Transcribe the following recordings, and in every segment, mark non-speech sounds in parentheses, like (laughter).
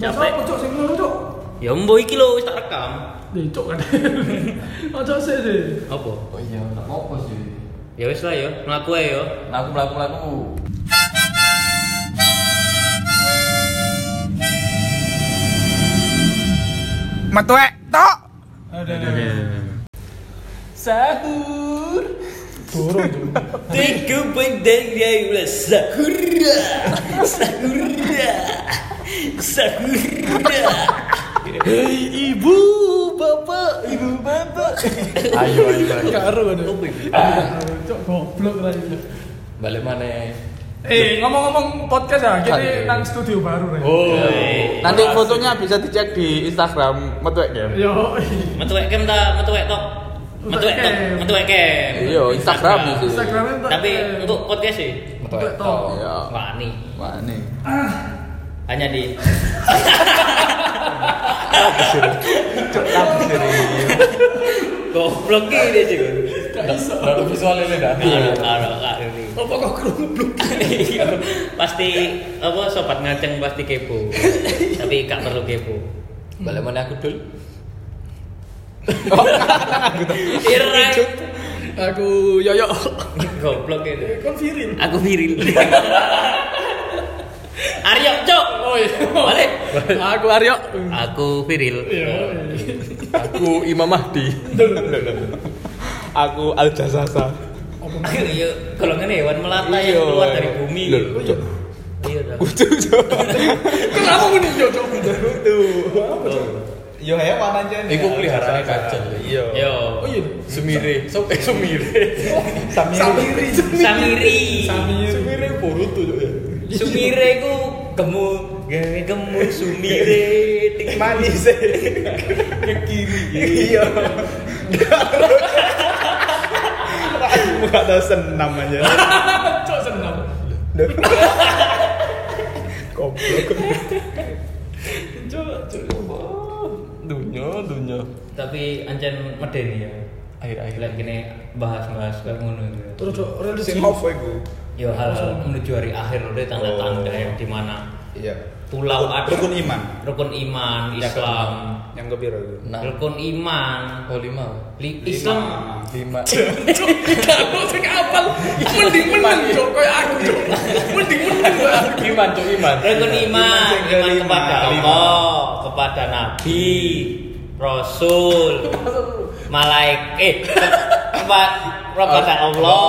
Capek. Capek. Cok sing ngono, Cok. Ya mbok iki lho wis tak rekam. Nih, Cok kan. (laughs) Ojo sih deh. Apa? Oh iya, tak apa sih. Ya wis lah ya, mlaku ae ya. Melaku melaku melaku. Metuek tok. Ada. Sahur. Cok. Tiga pendek dia ulah sahura, sahura, sahura. Hei ibu, bapak, ibu bapak. Ayo ayo ayo. Karo ada. Cok goblok lah itu. Balik mana? Eh, ngomong-ngomong podcast ya, kita Oke. nang studio baru ya. Oh. Nanti fotonya bisa dicek di Instagram Metuek Game. Yo, Metuek kem ta, metuek tok. Metuek tok, metuek kem. Iya, Instagram itu. Instagramnya tak- Tapi untuk podcast sih, Metuek tok. Iya. wani. Wah, nih. Hanya di goblok ini sih. Ada visual ini dah. Iya, ini. Apa kok kerumbluk? Iya, pasti apa sobat ngaceng pasti kepo. Tapi gak perlu kepo. Balik mana aku dul? Ira. Aku yoyo. Goblok itu. Kon viril. Aku viril. Aryo, Cok. Oh iya. Balik. Aku Aryo. Aku viril. Aku Imam Mahdi. Aku Al Jazasa. Iya, kalau ngene hewan melata yang keluar dari bumi. Loh, Cok. Iya dah. Kudu, Cok. Kenapa mun yo Cok? Yo hewan aja Iku peliharaannya kacang. Iya. Yo. Oh iya. Semire, sok eh semire. Samiri. Samiri. Samiri. Semire Boruto Cok, ya. Sumire ku gemu, gawe gemu sumire ting Manis Ke kiri. Iya. Raimu gak ada senam aja. Cok senam. Goblok. Cok, cok. Dunya, dunya. Tapi ancen medeni ya. Akhir-akhir. Gini bahas-bahas kayak ngono gitu. Terus Cok religi. Sing off iku. Yo hal menuju hari akhir udah tanda-tanda yang di mana Iya. Tulau Rukun- ada. Rukun iman. rukun iman Islam Yang kepiro itu? Nah, rukun iman oh lima. Li- Islam Lima. (laughs) Kalau sing apal mending meneng Cok koyo aku Cok. Mending aku. (laughs) Iman, cok iman. rukun iman Iman kepada. Allah kepada Nabi Rasul (laughs) malaikat eh kepada kepada Allah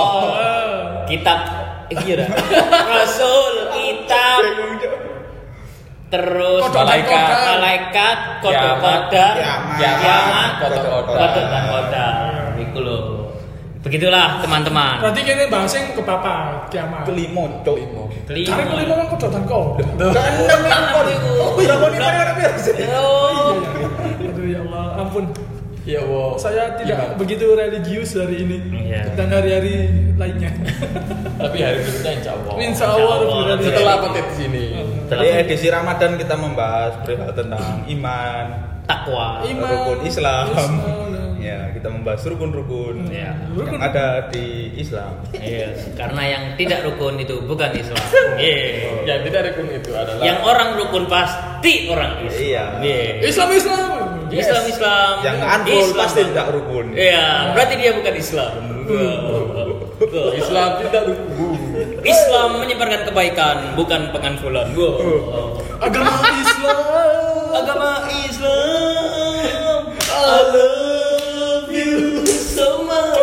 kitab eh, iya dah. Rasul kitab terus malaikat malaikat kodok Kiamat. kodok Kiamat. kodok. kodok dan kodok itu loh begitulah teman-teman Berarti kene bahas yang ke papa kiamat. Kelima, Cok. kelima Cari kelima kan kodok dan kok. Keenam yang kon. Oh, Berapa nih mana ada Oh. Aduh ya Allah, ampun. Ya Allah. Saya tidak Iman. begitu religius hari ini Iya. dan hari-hari lainnya. (laughs) Tapi hari berikutnya insya Allah. Insya Allah lebih Allah. Setelah di sini. Jadi edisi Ramadan kita membahas perihal tentang iman, takwa Iman. rukun Islam. Islam. (laughs) Ya, kita membahas rukun-rukun Ya. yang ada di Islam. Yes, karena yang tidak rukun itu bukan Islam. (laughs) Yeah. Yang tidak rukun itu adalah Yang orang rukun pasti orang Islam. Iya. Yeah. Islam Islam. Islam Islam. Yang unfollow Islam. pasti tidak rukun. Iya, berarti dia bukan Islam. (laughs) Islam tidak rukun. Islam menyebarkan kebaikan, bukan penganfulan. Agama Islam. Agama Islam. I love you so much.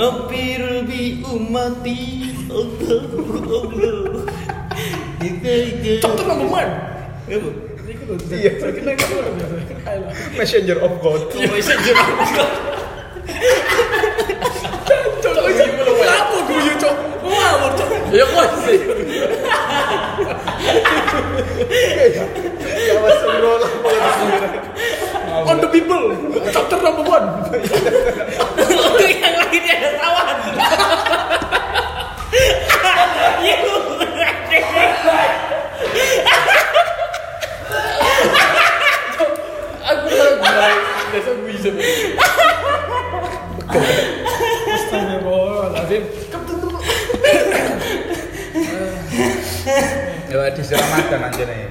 Ngapir bi umati Allah Allah. Cok tuh number one. Iya. Saya kira itu biasa. Ayolah. Messenger of God. Messenger of God. Cok, cok, cok. Kenapa guyu cok? Ngawur cok. Ya kok sih. Ya Rasulullah. On the people. Chapter number one. Untuk yang lain ada sawan. Adesso Guido. Stai bola, Capito? Ya di selamatan aja nih.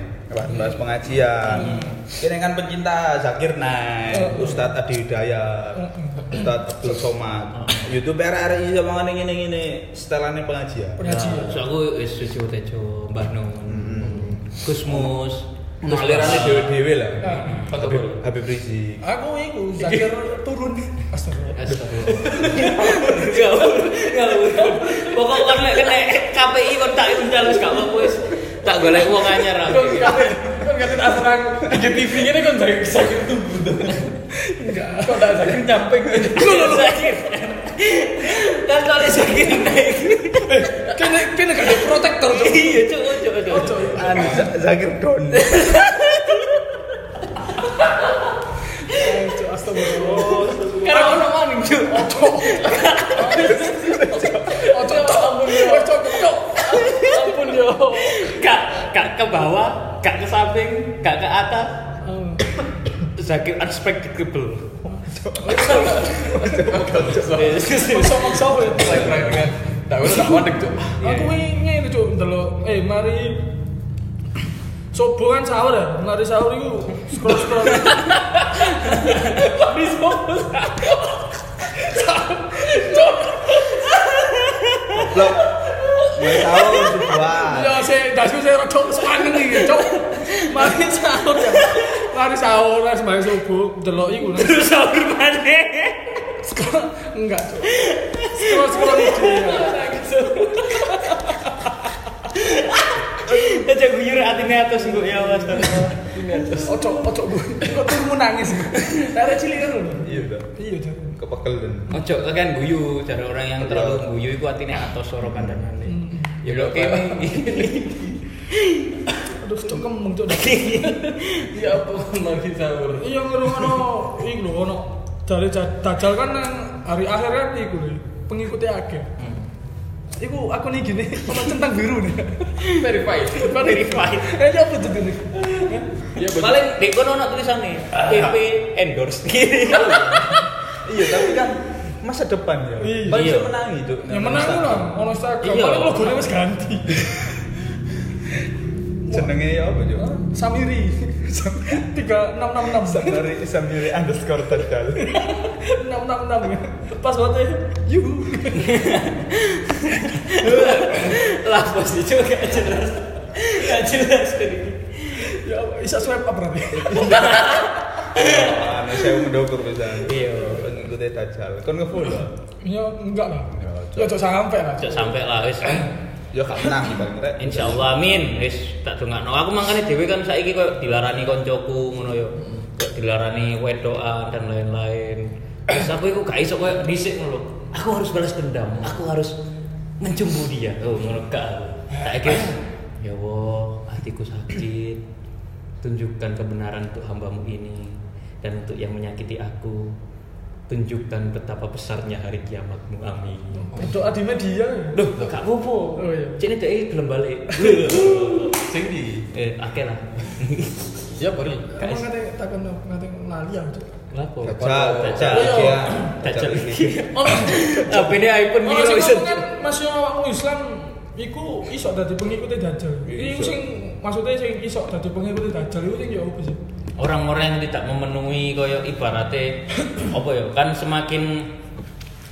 Bahas pengajian. Hmm. Ini kan pencinta Zakir Naik, hmm. Ustadz Adi Hidayat, hmm. Ustadz Abdul Somad. YouTube RRI sama ngene ngene ngene setelannya pengajian. Pengajian. Nah, so aku wis wis tejo Mbah Nun. Gusmus. Alirannya dewe-dewe lah. Betul. Habib, Rizik. Aku iku Zakir turun. Astagfirullah. Ngawur, ngawur. Pokok kon lek kena KPI kon tak undang wis gak apa-apa wis. Tak golek wong anyar kok kate tak serang IGTV ini kan Zakir Zakir tunggu. Enggak, kok tak Zakir nyamping. Sakit. Kan kalau sakit naik. Kene kene gak ada protektor. Iya, cuk, cuk, cuk. Anu Zakir Don. Cuk, Astagfirullah. Karena ono maning, cuk. Ojo. Ojo ampun yo. Ojo cuk. Ampun yo. Gak gak ke bawah, gak ke samping, gak ke atas. Sakit unspectable. Maksa-maksa ya. Mulai dengan tak usah tak wadek tuh. Aku ingin itu eh mari. Sobo kan sahur ya, mari sahur itu scroll scroll. Mari sobo sebuah. Ya saya dasku saya rada sepaneng iki, cuk. Mari sahur ya. Mari sahur lah sembahyang subuh delok iku. Terus sahur maneh. scroll enggak. Scroll scroll itu. Aja guyur atine atas engko ya Mas. Ojo ojo gue. Kok turun nangis. Ada cilik kan. Iya dah. Iya, cuk. Kepegel dan. Ojo kan guyu, cara orang yang terlalu guyu iku atine atas soro kandangane. Ya lho kene. (laughs) Aduh, cuk kemeng cuk. Ya apa lagi sahur. Iya ngerungokno iku lho ono dari Dajjal kan nang hari akhir kan iku lho pengikutnya akeh. Iku aku nih gini, (laughs) ono centang biru nih. Verified. Verified. (laughs) Eh apa tuh gini? Ya. Paling di kono ono tulisane PP endorse. (laughs) Iya tapi kan masa depan ya. Iya. Paling Iya. bisa menangi tuh. Yang menang lah, ono Instagram. Iya. Paling logonya wis ganti. Senengnya ya apa juga? Samiri. (laughs) 3666. Samiri Samiri underscore terdal. 666. (laughs) Pas banget Yuh. Lah bos itu gak jelas. Gak jelas tadi. Ya bisa swipe up berarti. Anu saya mendokur bisa. Iya. Pengikutnya Dajjal. Kon ngefollow. Ya enggak lah. Ya, Ya cok sampai lah. Cok sampai lah wis. (coughs) Ya gak menang kira. Insya Allah amin. Wis tak dongakno. Aku makanya dhewe kan saiki koyo dilarani koncoku ngono yo. Kayak dilarani wedoan dan lain-lain. Terus aku iku gak iso koyo dhisik ngono. Aku harus balas dendam. Aku harus mencumbu dia. Oh, ngono gak. Saiki ya Allah, hatiku sakit. Tunjukkan kebenaran untuk hambamu ini dan untuk yang menyakiti aku. Tunjukkan betapa besarnya hari kiamatmu. Amin. Doa di media. Loh, gak apa-apa. Oh, iya. Cini gelem balik. (laughs) Sing di. eh, akeh lah. Ya beri. Kamu ngate takon ngate lali cok. Kenapa? Dajjal. Dajjal. (laughs) Oh. Dajjal. Oh, Apa ini iPhone Oh, piro sing iso? ngomong masih awakmu Islam iku iso dadi pengikutnya Dajjal. Iku sing maksudnya sing iso dadi pengikutnya Dajjal iku sing ya opo sih? Orang-orang yang tidak memenuhi koyo ibaratnya (coughs) apa ya? Kan semakin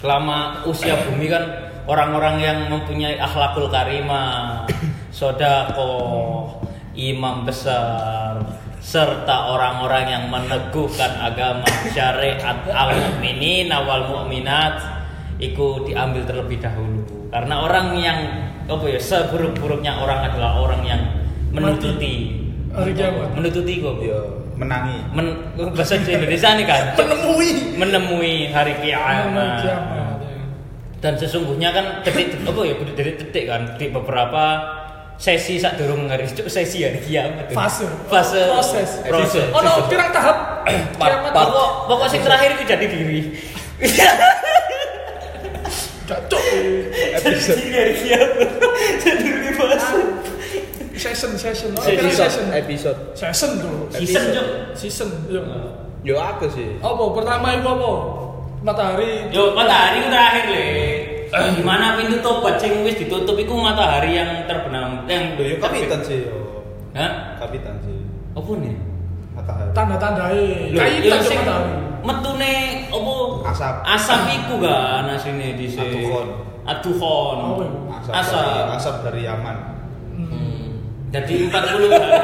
lama usia bumi kan orang-orang yang mempunyai akhlakul karimah, (coughs) sodako, imam besar, serta orang-orang yang meneguhkan agama syariat al-mukminin wal mukminat itu diambil terlebih dahulu karena orang yang apa ya seburuk-buruknya orang adalah orang yang kiamat. menututi kok Ya menangi. Men, bahasa Indonesia nih kan Menemui menemui hari kiamat ya. dan sesungguhnya kan detik apa ya kudu dari detik kan di beberapa sesi saat hari itu sesi hari kiamat Fase. fase Proses. proses Oh no, pirang tahap (coughs) kiamat. pokok pokok sing terakhir itu jadi diri Gak cok. Episode Jadi hari kiamat jadi (laughs) Session, session. Oh, Session. session. episode. Season tuh. season Jok. Season. Yo. Yo aku sih. Apa pertama iku apa? Matahari. yo matahari itu terakhir le gimana pintu tobat sing wis ditutup iku matahari yang terbenam yang yo kapitan sih yo. Hah? Kapitan sih. Apa nih? Matahari. Kayak yang kita sing metune apa? Asap. Asap iku kan dhisik. Aduhon. Aduhon. Apa itu? Asap. Asap. Dari, asap dari Yaman. Hmm. Jadi 40 hari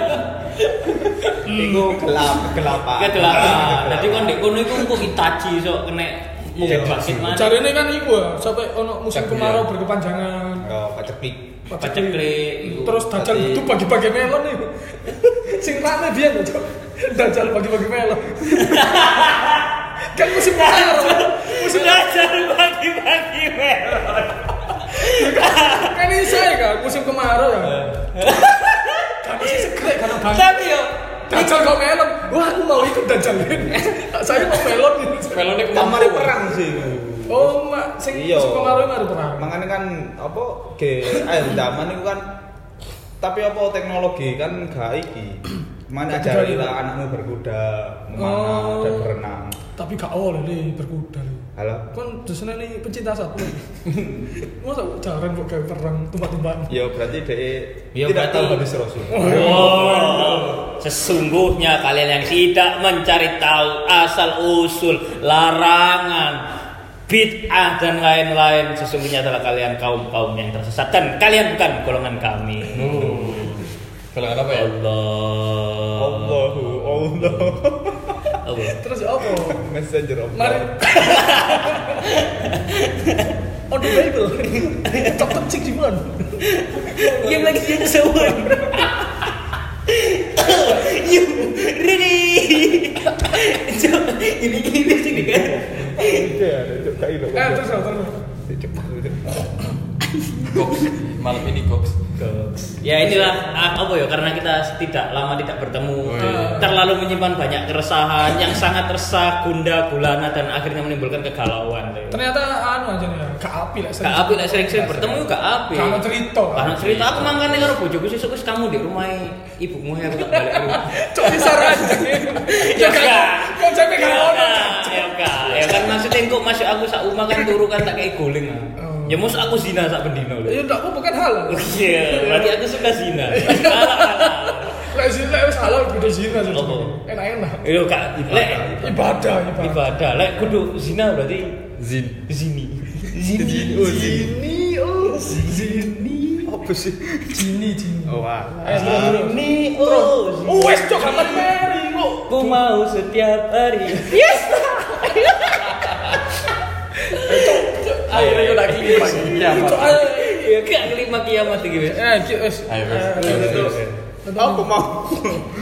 Iku gelap, kegelapan. kegelapan. Jadi kon ndek kono iku engko Itachi sok kena mungkin Iya. bangkit mana. Cari ini kan iku ya, sampai ono musim kemarau iya. berkepanjangan. Yo, paceklik. Paceklik. Terus dajal itu bagi-bagi melon nih. (laughs) Sing rame biyen lho. (laughs) Dajal bagi-bagi melon. kan musim kemarau. Musim Belajar bagi-bagi melon. kan ini saya kan musim kemarau ya. (laughs) Masih segrek kan bang. Tapi yo Dajal kok melon. Wah, aku mau ikut dajal ini. (laughs) Saya mau melon. Melonnya ke mana perang sih. Oh, mak, sing Iya. ini ada perang. Makanya kan apa ge air zaman itu kan tapi apa teknologi kan gak iki. Mana Gak ajari digali. lah anakmu berkuda, memanah Oh. dan berenang. Tapi gak oleh berkuda. Halo. Kan dosennya nih pencinta satwa. (laughs) Masa jarang kok gawe perang tumbak-tumbakan. Ya berarti dia Ya, tidak berarti- tahu hadis Rasul. Oh, sesungguhnya kalian yang tidak mencari tahu asal usul larangan bid'ah dan lain-lain sesungguhnya adalah kalian kaum kaum yang tersesat dan kalian bukan golongan kami. Golongan apa ya? Allah. Allahu Allah. Apa? (laughs) Terus ya apa? Messenger of Mari. God. On the Bible. Chapter 61. Yang lagi jadi sewan. (laughs) You ready? Cok, ini gini sih kan. Iya, cok. Eh, terus ya, terus. Cepat. Goks. Malam ini Goks. Ya inilah ah, apa ya karena kita tidak lama tidak bertemu Oh, iya. terlalu menyimpan banyak keresahan yang sangat resah gunda gulana dan akhirnya menimbulkan kegalauan. Ternyata anu aja nih, ya, gak api lah. Gak api lah sering-sering bertemu gak api. Ada cerita. Karena cerita aku mangkane karo bojoku sesuk wis kamu di rumah ibumu ya aku tak balik rumah. (laughs) Cok bisa aja. (laughs) Ya sampai gak Ya ono. ya enggak. Ya kan maksudnya kok masuk aku sak umah kan turu kan tak kayak guling. Oh. Ya mus aku zina sak bendino lho. Ya apa bukan hal. Iya, berarti aku suka zina. Salah, salah. Lek zina wis halal kudu zina sih. Enak-enak. Itu kak, lek Ibadah, ibadah. ibadah, lek kudu zina berarti Zin. zini. Zini. Oh, zini. Zini, oh, zini. Apa sih? Zini, zini. Oh, wah. Eh. Zini, oh, zini. Oh, wes cok kapan meri. Ku mau setiap hari. Yes. Akhirnya udah kiamat. Kiamat. Ayo. Ya gak kelima kiamat wis. Eh. Ayo. Eh, Ayo, wes. terus. Apa mau?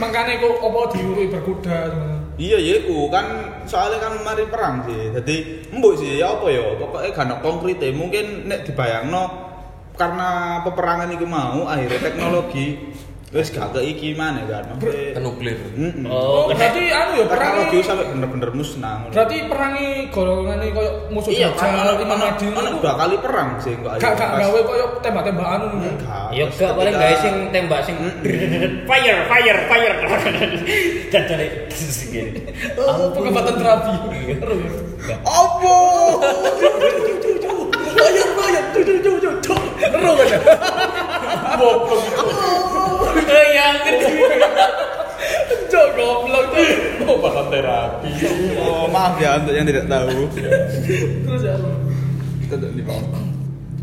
Makanya kok apa diurui berkuda. Iya ya iku kan soalnya kan mari perang sih. Jadi mbok sih ya apa ya pokoknya gak ono konkrete. Mungkin nek dibayangno karena peperangan iku mau akhirnya teknologi wis gak keiki mana kan. Ke nuklir. Oh, Oh, berarti anu ya teknologi perangi sampai bener-bener musnah. Berarti perangi golongan ini koyo musuh iya kan Dajjal, Imam ono Mahdi ono itu dua kali perang sih kok. gak gak gawe koyo tembak-tembakan ngono. Enggak. Ya gak paling guys sing tembak sing fire fire fire dan dari segini. Oh, pengobatan terapi. Ya. Apa? Bayar bayar, tuh tuh ya? Eh gede. Cok goblok tuh. Pengobatan terapi. Oh, maaf ya untuk yang tidak tahu. Terus ya. Kita tidak di bawah.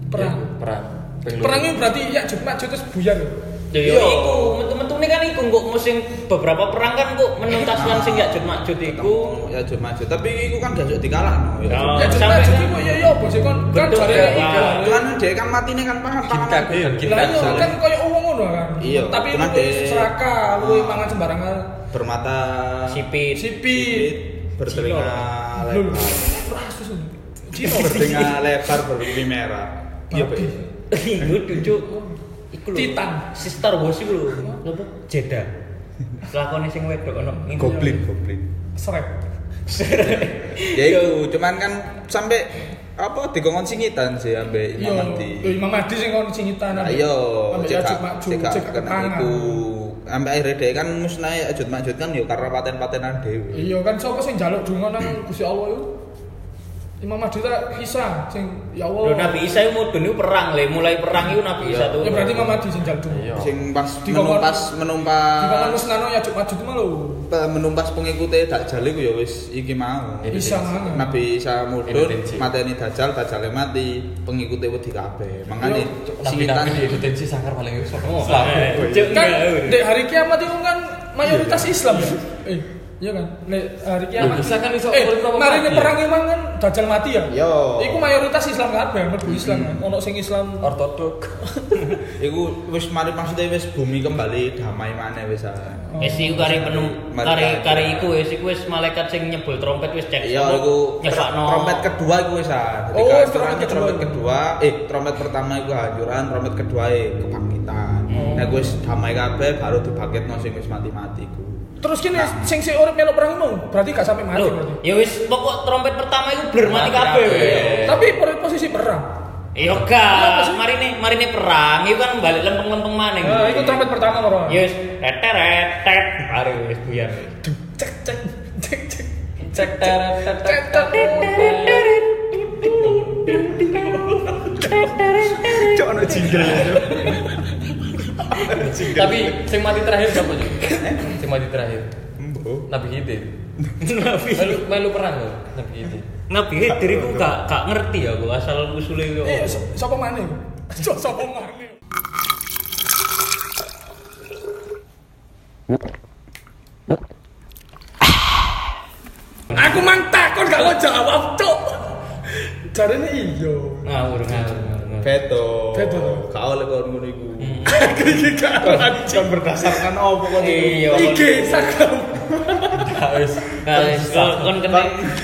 Perang. Perang. Perang ini berarti ya Jumat terus buyar. ya? Ya yo iku, metu-metune kan iku kok musim beberapa perang kan kok menuntaskan sing ya jut makjut iku. Ya cuma aja, tapi iku kan gak sok dikalahno. Ya. Ya Jumat sampai- jadi kok ya ya bos kan kan jare ya, kan. Dia kan matine kan pangan Kita pangan. kan kita. Iya kan koyo ngono kan. Iya, Tapi lu serakah, lu mangan sembarangan. Bermata Sipit. Sipit. bertelinga lebar. Cino Bertelinga lebar berpipi merah. Iya, Pak. Iku cucuk. Iku lho. Titan. Si Star Wars iku lho. Apa? Jeda. Lakone sing wedok ono. Goblin, goblin. Srek. Ya itu, cuman kan sampai apa dikongkon singitan sih ambek Yo, Imam Mahdi. yo Imam Mahdi sing kon singitan. Ayo, Ambek cek Yajud Ma'jud, cek cek kena iku. Sampai akhirnya dia kan musnah ajud majud kan yo karena paten-patenan dewe. Iya kan sapa sing njaluk donga nang Gusti Allah iku? Imam Mahdi ta Isa sing ya Lho Allah. Nabi Isa itu mudun itu perang le, mulai perang itu Nabi Isa Iya. tuh. Ya berarti Imam Mahdi sing jaldu. Iya. sing pas menumpas Di kawan menumpas Musnano ya maju itu lho. menumpas pengikutnya Dajjal iku ya wis iki mau. Bisa mana? Nabi Isa mudun mateni Dajjal, Dajjal mati, pengikutnya wedi kabeh. Nabi Nabi di evidensi sangkar paling iso. Oh, Selamat. eh. Kan di hari kiamat itu kan mayoritas Islam ya. Eh, iya kan? Nek hari kiamat. Loh, bisa kan iso Eh, urip apa mari mati? perang emang kan Dajjal mati ya? Yo. Iku mayoritas Islam kabeh, mlebu Islam kan. Ono sing Islam Ortodok. (laughs) Iku wis mari maksudnya wis bumi kembali damai maneh wis. ah. Wis iku kari Mari kari kari iku wis iku wis malaikat sing nyebul trompet wis cek. Iya, iku nyefakno. trompet kedua iku wis. Jadi Oh, trompet kedua. trompet kedua, eh trompet pertama iku hancuran, trompet kedua e kebangkitan. Hmm. Nah, wis damai kabeh baru dibangkitno sing wis mati-mati iku. Terus kini sing si urip melok perang mau, berarti gak sampai mati Loh, berarti. ya wis pokok trompet pertama iku blur mati kabeh. Tapi per- posisi perang. Iya gak, marine marine perang iku kan balik lempeng-lempeng maneh. Nah, itu trompet pertama orang. Ya wis reteret tet are wis buyar. Cek cek cek cek. Cek teret Cek cek. Cok ono jingle. (laughs) Tapi sing mati terakhir siapa sih? Sing mati terakhir. Nabi Khidir. Nabi Melu melu perang loh Nabi Khidir. Nabi Khidir iku gak gak ngerti aku asal usule yo. Eh, sapa maneh? (laughs) Sapa maneh? Aku mang takon gak lo jawab, Cuk. Jarene iya. Ngawur ngawur ngawur. Veto. Veto. Gak oleh kok ngono iku. Aku (laughs) iki gak Kan berdasarkan apa kok Iya. IG Instagram. Harus. Nah, wis kon kena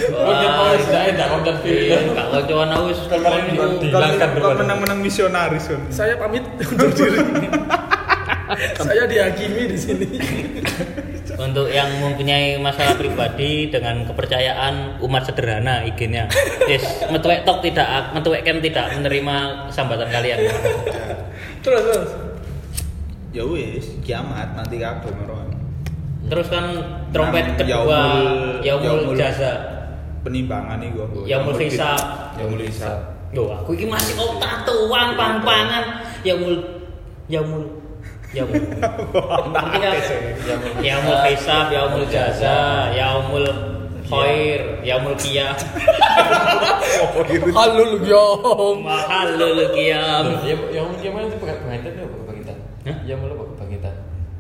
Konten power saya tidak konten Iya, film. gak kocoan aku wis Kemarin kon iku. di- Dihilangkan Kau daripada- menang-menang misionaris kan. Saya pamit (laughs) undur diri. (laughs) Saya dihakimi di sini. Untuk yang mempunyai masalah pribadi dengan kepercayaan umat sederhana IG-nya. Yes, metuek tok tidak metuek kem tidak menerima sambatan kalian. Terus terus. Ya wis, kiamat nanti kabeh meron. Terus kan trompet Nang kedua Yaumul- Yaumul Jaza. Penimbangan iku. Yaumul Hisab. Yaumul Hisab. Yo, aku iki masih otak tuang pang-pangan Yaumul Yaumul Yaumul. Kan? Yaumul Hisab, Yaumul Jaza, Yaumul Khair, Yaumul Qiyam. Mahal lu qiyam. Ya yang gimana sih pakai bangkitan ya pakai bangkitan. Hah? Ya malu pakai bangkitan.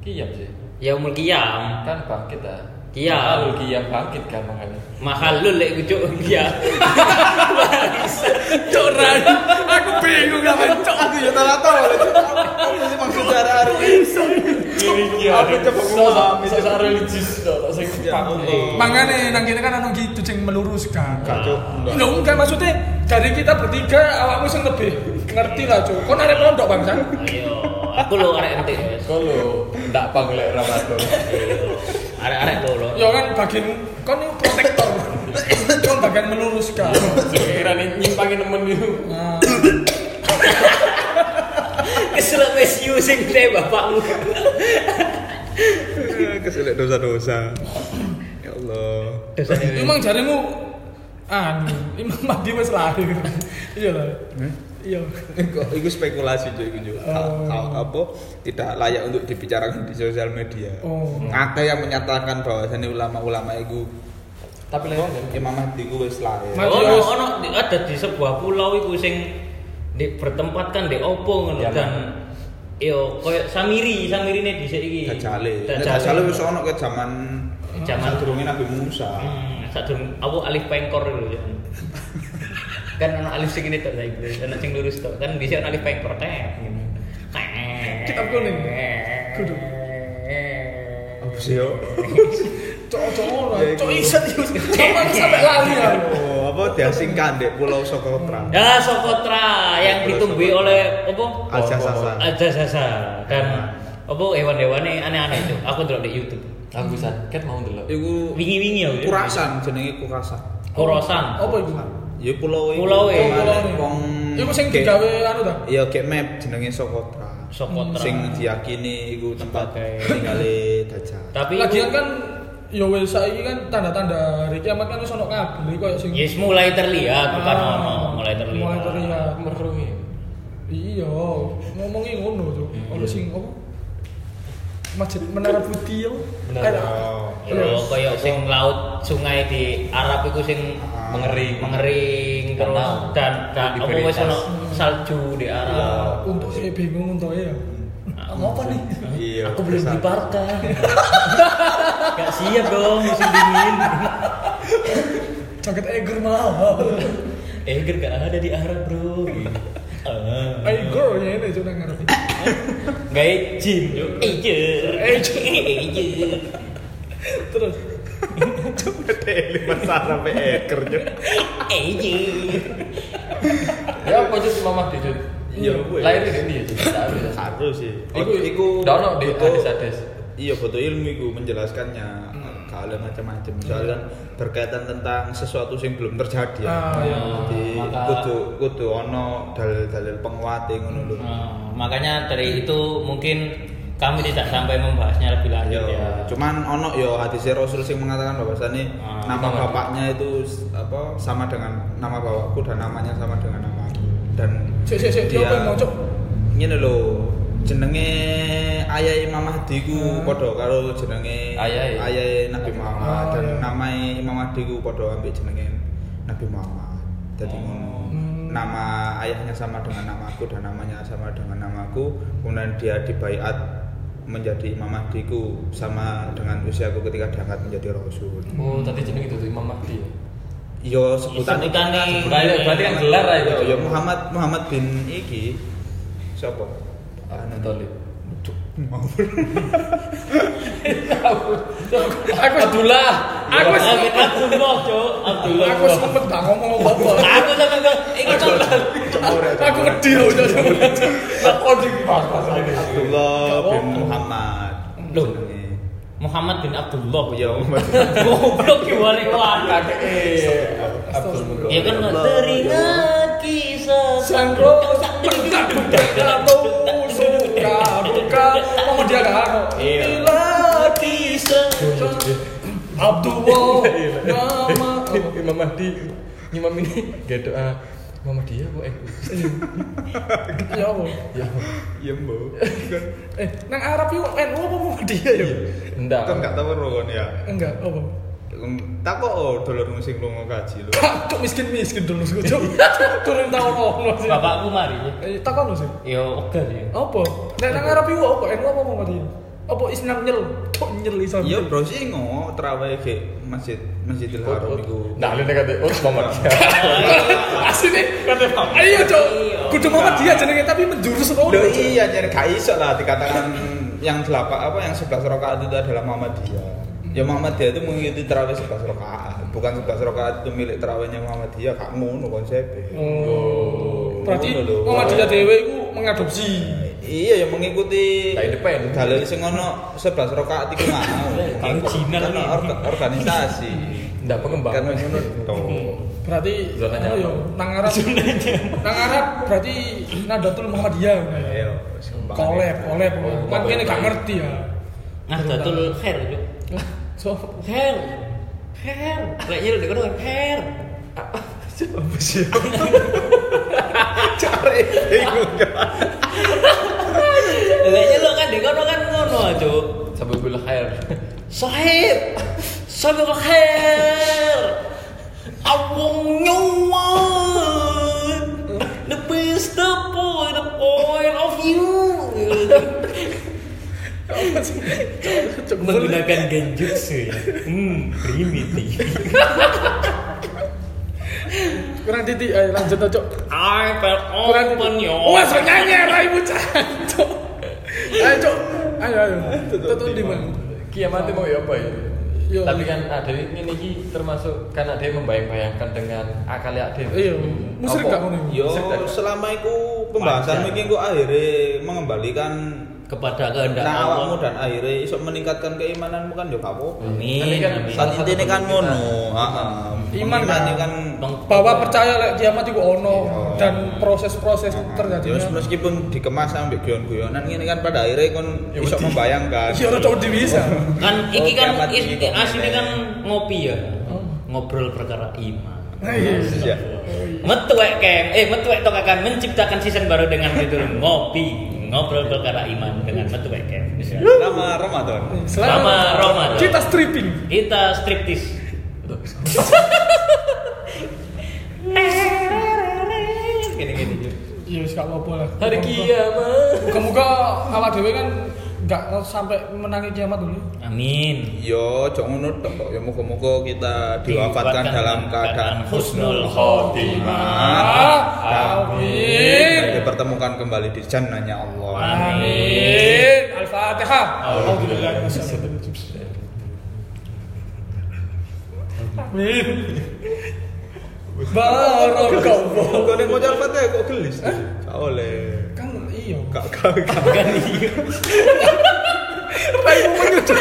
Kiyam sih. Yaumul Qiyam. Kan bangkit ah. Kiyam. Lalu kiyam bangkit kan makanya. Mahal lu lek ujuk. Cuk Ran. Aku bingung gak cok. Aku ya tak tahu. Ini? Aku coba religius sing. Mangane nang kene kan anu gitu sing meluruskan. Lho enggak maksudnya dari kita bertiga awakmu sing lebih ngerti lah cuk. Kon arep pondok bangsa. Ayo, aku lo arek ente. wes. Kalau ndak panggil Ramadan. Arek-arek lo lo. Ya kan bagian kon protektor. kon bagian meluruskan. Kira nih nyimpangin temen itu. (laughs) Keselak wes you sing gede bapakmu. (laughs) Keselak dosa-dosa. Ya Allah. Emang jarimu anu, Imam Mahdi wis lahir. Iya lah. Iya. Kok itu spekulasi cuy itu juga. Oh. Apa tidak layak untuk dibicarakan di sosial media. Oh. Ada yang menyatakan bahwasannya ulama-ulama itu Tapi lain Imam Mahdi ku wis lahir. Ono Yes. ono di- ada di sebuah pulau iku sing di bertempatkan di opo ngono dan yo koyo Samiri, Samirine dhisik iki. Dajjale. Nek Dajjale. Dajjale wis ono ke zaman Zaman sadurunge Nabi Musa. Hmm, sadurung apa alif pengkor lho ya. (laughs) kan ono alif sing ini tok saiki, ono sing lurus tok. Kan bisa ono alif pengkor teh. Kitab kuning. Kudu. Apa sih yo? (laughs) Ya, Cok iku. iso Cuman sampai lali ya. Oh, apa diasingkan dek Pulau Sokotra. Ya Sokotra yang ditumbuhi oleh apa? Al-Jasasa. Ajasasa dan apa hewan-hewannya aneh-aneh itu. Aku ndelok di YouTube. Aku bisa, ket mau dulu. Iku Wingi-wingi ya. Kurasan jenenge Kurasan. Korosan. Apa itu? Ya pulau iku. Pulau e. Pulau e. Wong Iku sing digawe anu ta? Ya kayak map jenenge Sokotra. Sokotra. Sing diyakini iku tempat tinggalé Dajjal. Tapi Lagian kan ya wis saiki kan tanda-tanda hari kiamat kan wis ono kabeh koyo sing Yes mulai terlihat bukan Ah, ono, mulai terlihat. Mulai terlihat. Merungi. Iya, ngomongi ngono tuh. Ono sing apa? Masjid Menara Putih ya. Menara. Oh. Yo koyo sing laut sungai di Arab iku sing Mengering. mengering terus Danau. dan dan apa wis Diberi ono tes. salju di Arab. Untuk saya bingung untuk ya. Apa nih? Iya. Aku belum beli parka. (laughs) Gak siap dong musim dingin. Jaket Eger mahal. Eger gak ada di Arab bro. Ah. Eger ya ini cuma ngerti. Gak izin. Eger. Eger. Terus lima sampai ekernya. Eger. Ya apa sih Mama di Jud? Iya, gue. Lahir di India ya. Harus sih. Iku iku ndak ono di foto- hadis-hadis. Iya, foto ilmu iku menjelaskannya. Kalau macam-macam, misalnya kan berkaitan tentang sesuatu yang belum terjadi. ya. Ah, iya. Jadi Maka- kudu kudu ono dalil-dalil penguat ngono lho. Nah, makanya dari itu mungkin kami tidak sampai membahasnya lebih lanjut Yo, ya. cuman ono yo hadis Rasul sing mengatakan bahwasannya Ah, nama bapaknya itu apa sama dengan nama bapakku dan namanya sama dengan nama aku. Dan Sik, sik, sik, dia apa yang mau, Cuk? Ngene lho, jenenge ayah Imam Mahdi ku padha karo jenenge Ayahe. ayahe Nabi Muhammad dan iya. nama Imam Mahdi ku padha ambek jenenge Nabi Muhammad. Jadi ngono. Hmm. Nama ayahnya sama dengan namaku dan namanya sama dengan namaku. Kemudian dia dibaiat menjadi Imam Mahdi ku sama dengan usiaku ketika diangkat menjadi rasul. Oh, tadi jeneng itu tuh Imam Mahdi. ya? Yo sebutan nih. Berarti kan gelar lah itu. Yo, yo Muhammad Muhammad bin iki siapa? Thalib. Aku Abdullah. Aku sempet Abdullah, Cuk. Abdullah. aku sempet gak ngomong apa-apa. Aku sampe Aku wedi loh jadi. Kok pas-pas ini. Abdullah bin. Muhammad. Muhammad bin Abdullah. Ya Muhammad. Goblok gimana kuat. Kakek eh Abdul Mughaffar. Ya kan teringat kisah Sangro jatuh suka duka mau dia kan Iya. bila kisah Abdullah nama Imam Mahdi. Imam ini gak doa Imam Mahdi ya kok eh. ya apa Ya. Ya (laughs) Mbok. eh nang Arab yuk NU apa mau dia ya Enggak. Kan gak tahu kan ya. enggak apa Tak kok oh, dolar sing lunga kaji lho. Cuk miskin miskin dulu sih cuk turun tahun ono Bapakku mari. eh takon sih Yo oke sih. apa nek nang Arab yuk apa NU apa mau dia apa Islam nyel kok nyel Islam Iya bro sih ngo terawih ke masjid Masjidil Haram iku. Nah, ini kata oh (laughs) Muhammad. (laughs) asli kata ayo cuk kudu Muhammad dia jenenge tapi menjurus ngono iya jadi gak iso lah dikatakan yang delapan apa yang 11 rakaat itu adalah Muhammadiyah. Ya Muhammadiyah itu mengikuti terawih 11 rakaat, bukan 11 rakaat itu milik terawihnya Muhammadiyah, gak ngono konsepnya. Oh. Berarti Ngono lho. Muhammadiyah dhewe iku mengadopsi. Iya ya mengikuti independen. dalil sing ono 11 rakaat iku (laughs) mau. Kayak Cina Kan orga- organisasi. Enggak pengembang. Kan ngono. Berarti Zona nyaman. iya, nang Arab. (laughs) nang Arab berarti Nadatul Muhammadiyah. Ayo. Kolab, kolab. Oh, Kan kene gak ngerti ya. Nahdlatul Khair, Cuk. So, Khair. Khair. Lek nyel dek kan khair. apa sih? (laughs) Cari bingung. Lek nyel kan dek kono kan ngono, Cuk. Sababul khair. Sahib. Sabul khair. Awong nyuwun. The best the point, the point of you. Menggunakan (laughs) genjutsu ya. Hmm, primitif. Kurang titik, ayo lanjut aja. I Kurang open yo. Oh, so nyanyi lah ibu. Ayo, Cuk. Ayo, ayo. Tutup di mana? Kiamat itu mau ya apa ya? Yo. Tapi kan ada ini ini termasuk kan ada yang membayang-bayangkan dengan akal ada. Iya, musyrik gak ngono? Yo selama itu pembahasan mungkin kok akhirnya mengembalikan kepada kehendak nah Allah. awakmu dan akhirnya iso meningkatkan keimananmu kan yo gak apa-apa. Amin. Ini kan kan bentuk ngono. kita. Iman kan. kan Bang- Bahwa percaya lek kiamat iku ono Iya. dan proses-proses Ya, terjadinya. meskipun dikemas sampai guyon-guyonan ini kan pada akhirnya kan Ya, bisa betul. membayangkan. Iya ora tau bisa. kan Oh, iki kan aslinya ngene. kan ngopi ya Oh. ngobrol perkara iman Iya. Iya. metuek kem eh metuek tok akan menciptakan season baru dengan judul ngopi ngobrol perkara iman dengan metuek kem Selama Ramadan. Selama Ramadan. Kita stripping. kita striptis gini gini Iya, wis gak apa-apa lah. Hari kiamat. Muga-muga awak dhewe kan nggak sampai menangi kiamat dulu. amin Yo, jangan ngono tok. Ya muga-muga kita diwafatkan dalam keadaan husnul khotimah. Ah, amin. dan dipertemukan kembali di jannahnya Allah. Amin. Al-Fatihah. Alhamdulillah. Amin. Barakallah. Kau nih mau jalan kok gelis? Gak oleh. Kan iya. Gak gak gak. kan iya Raimu menyucut.